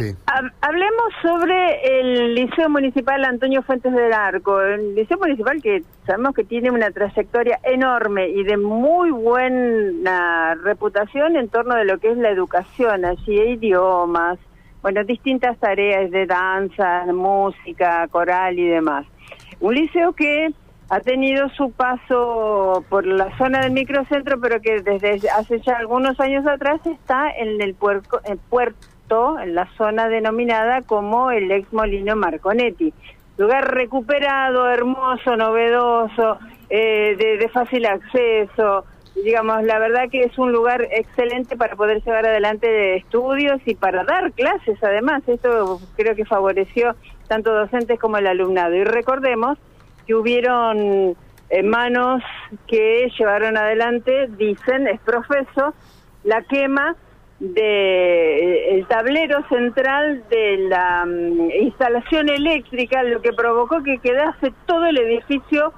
ver, hablemos sobre el Liceo Municipal Antonio Fuentes del Arco. El Liceo Municipal que sabemos que tiene una trayectoria enorme y de muy buena reputación en torno de lo que es la educación. Allí hay idiomas, bueno, distintas tareas de danza, música, coral y demás. Un liceo que ha tenido su paso por la zona del microcentro, pero que desde hace ya algunos años atrás está en el puerto, en la zona denominada como el ex molino Marconetti. Lugar recuperado, hermoso, novedoso, eh, de, fácil acceso. Digamos, la verdad que es un lugar excelente para poder llevar adelante estudios y para dar clases además. Esto creo que favoreció tanto docentes como el alumnado. Y recordemos que hubieron eh, manos que llevaron adelante, dicen, es profeso, la quema de eh, el tablero central de la mm, instalación eléctrica, lo que provocó que quedase todo el edificio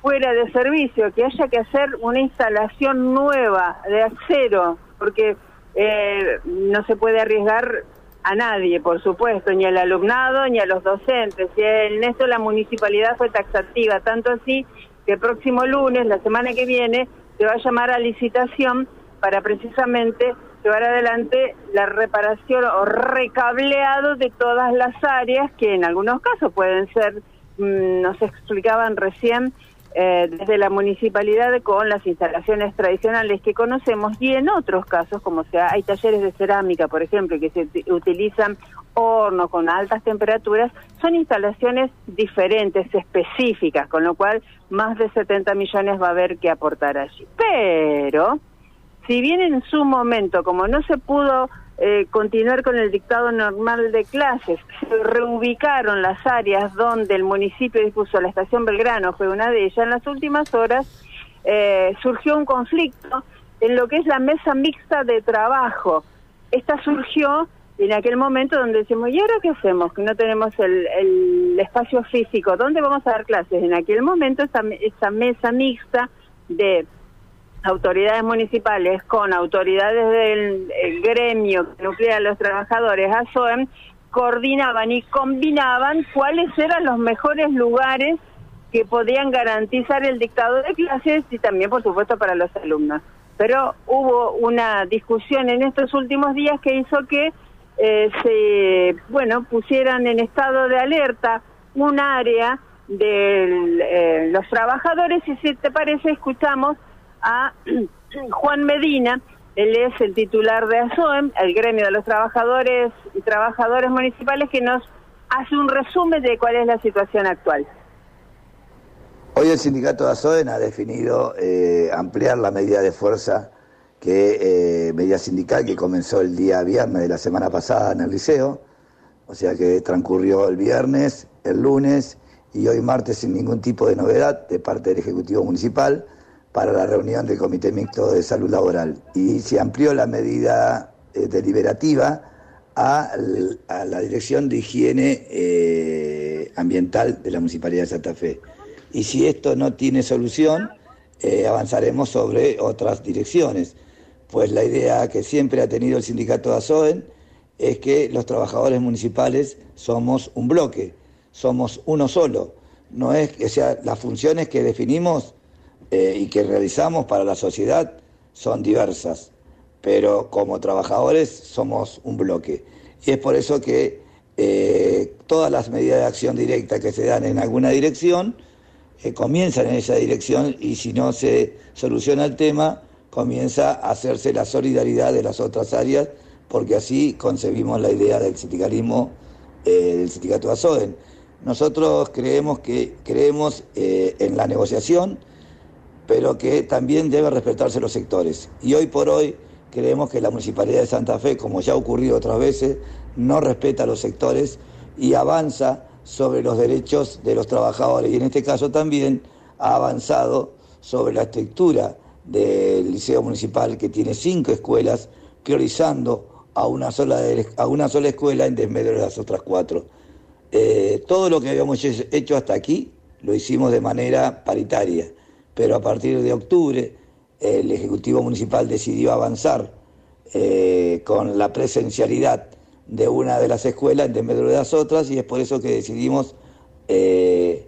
fuera de servicio, que haya que hacer una instalación nueva de acero, porque eh, no se puede arriesgar a nadie, por supuesto, ni al alumnado ni a los docentes. Y en esto la municipalidad fue taxativa, tanto así que el próximo lunes, la semana que viene, se va a llamar a licitación para precisamente llevar adelante la reparación o recableado de todas las áreas que en algunos casos pueden ser, mm, nos explicaban recién, eh, desde la municipalidad con las instalaciones tradicionales que conocemos y en otros casos, como sea, hay talleres de cerámica, por ejemplo, que se utilizan hornos con altas temperaturas, son instalaciones diferentes, específicas, con lo cual más de 70 millones va a haber que aportar allí. Pero, si bien en su momento, como no se pudo eh, continuar con el dictado normal de clases. Se reubicaron las áreas donde el municipio dispuso la estación Belgrano, fue una de ellas. En las últimas horas eh, surgió un conflicto en lo que es la mesa mixta de trabajo. Esta surgió en aquel momento donde decimos, ¿y ahora qué hacemos? Que no tenemos el, espacio físico. ¿Dónde vamos a dar clases? En aquel momento esa, esa mesa mixta de autoridades municipales con autoridades del gremio que nuclea a los trabajadores, ASOEM, coordinaban y combinaban cuáles eran los mejores lugares que podían garantizar el dictado de clases y también, por supuesto, para los alumnos. Pero hubo una discusión en estos últimos días que hizo que eh, se, bueno, pusieran en estado de alerta un área de eh, los trabajadores y si te parece escuchamos a Juan Medina, él es el titular de ASOEM, el gremio de los trabajadores y trabajadores municipales, que nos hace un resumen de cuál es la situación actual. Hoy el sindicato de ASOEM ha definido eh, ampliar la medida de fuerza, que eh, medida sindical que comenzó el día viernes de la semana pasada en el liceo, o sea que transcurrió el viernes, el lunes y hoy martes sin ningún tipo de novedad de parte del Ejecutivo Municipal para la reunión del Comité Mixto de Salud Laboral y se amplió la medida eh, deliberativa a, la Dirección de Higiene eh, Ambiental de la Municipalidad de Santa Fe. Y si esto no tiene solución, eh, avanzaremos sobre otras direcciones, pues la idea que siempre ha tenido el sindicato de ASOEN es que los trabajadores municipales somos un bloque, somos uno solo. No es, o sea, las funciones que definimos eh, y que realizamos para la sociedad son diversas, pero como trabajadores somos un bloque. Y es por eso que eh, todas las medidas de acción directa que se dan en alguna dirección eh, comienzan en esa dirección y si no se soluciona el tema, comienza a hacerse la solidaridad de las otras áreas, porque así concebimos la idea del sindicalismo del sindicato ASOEN. Nosotros creemos que creemos en la negociación, pero que también debe respetarse los sectores. Y hoy por hoy creemos que la Municipalidad de Santa Fe, como ya ha ocurrido otras veces, no respeta los sectores y avanza sobre los derechos de los trabajadores. Y en este caso también ha avanzado sobre la estructura del Liceo Municipal, que tiene cinco escuelas, priorizando a una sola, a una sola escuela en desmedro de las otras cuatro. Eh, todo lo que habíamos hecho hasta aquí lo hicimos de manera paritaria pero a partir de octubre el Ejecutivo Municipal decidió avanzar eh, con la presencialidad de una de las escuelas en vez de las otras y es por eso que decidimos eh,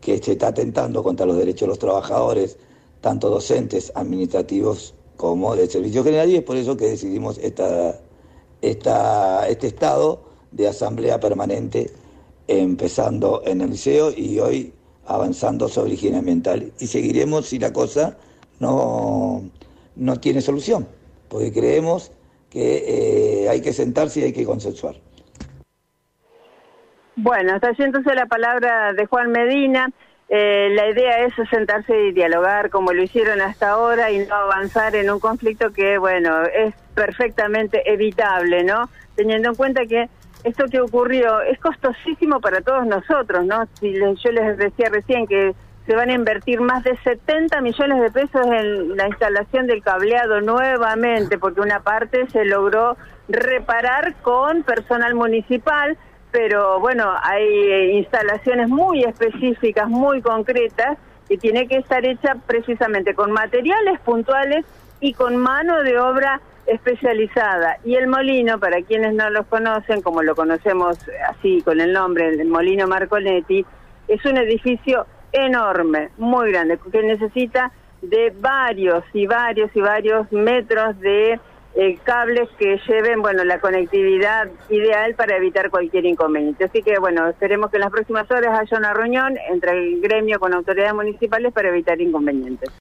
que se está atentando contra los derechos de los trabajadores, tanto docentes, administrativos como de servicio general y es por eso que decidimos esta, este estado de asamblea permanente empezando en el liceo y hoy avanzando sobre higiene ambiental. Y seguiremos si la cosa no, no tiene solución, porque creemos que eh, hay que sentarse y hay que consensuar. Bueno, está entonces la palabra de Juan Medina. Eh, la idea es sentarse y dialogar como lo hicieron hasta ahora y no avanzar en un conflicto que, bueno, es perfectamente evitable, ¿no? Teniendo en cuenta que esto que ocurrió es costosísimo para todos nosotros, ¿no? Si yo les decía recién que se van a invertir más de 70 millones de pesos en la instalación del cableado nuevamente, porque una parte se logró reparar con personal municipal, pero bueno, hay instalaciones muy específicas, muy concretas, y tiene que estar hecha precisamente con materiales puntuales y con mano de obra especializada. Y el molino, para quienes no los conocen, como lo conocemos así con el nombre, el molino Marconetti, es un edificio enorme, muy grande, que necesita de varios y varios y varios metros de eh, cables que lleven, bueno, la conectividad ideal para evitar cualquier inconveniente. Así que, bueno, esperemos que en las próximas horas haya una reunión entre el gremio con autoridades municipales para evitar inconvenientes.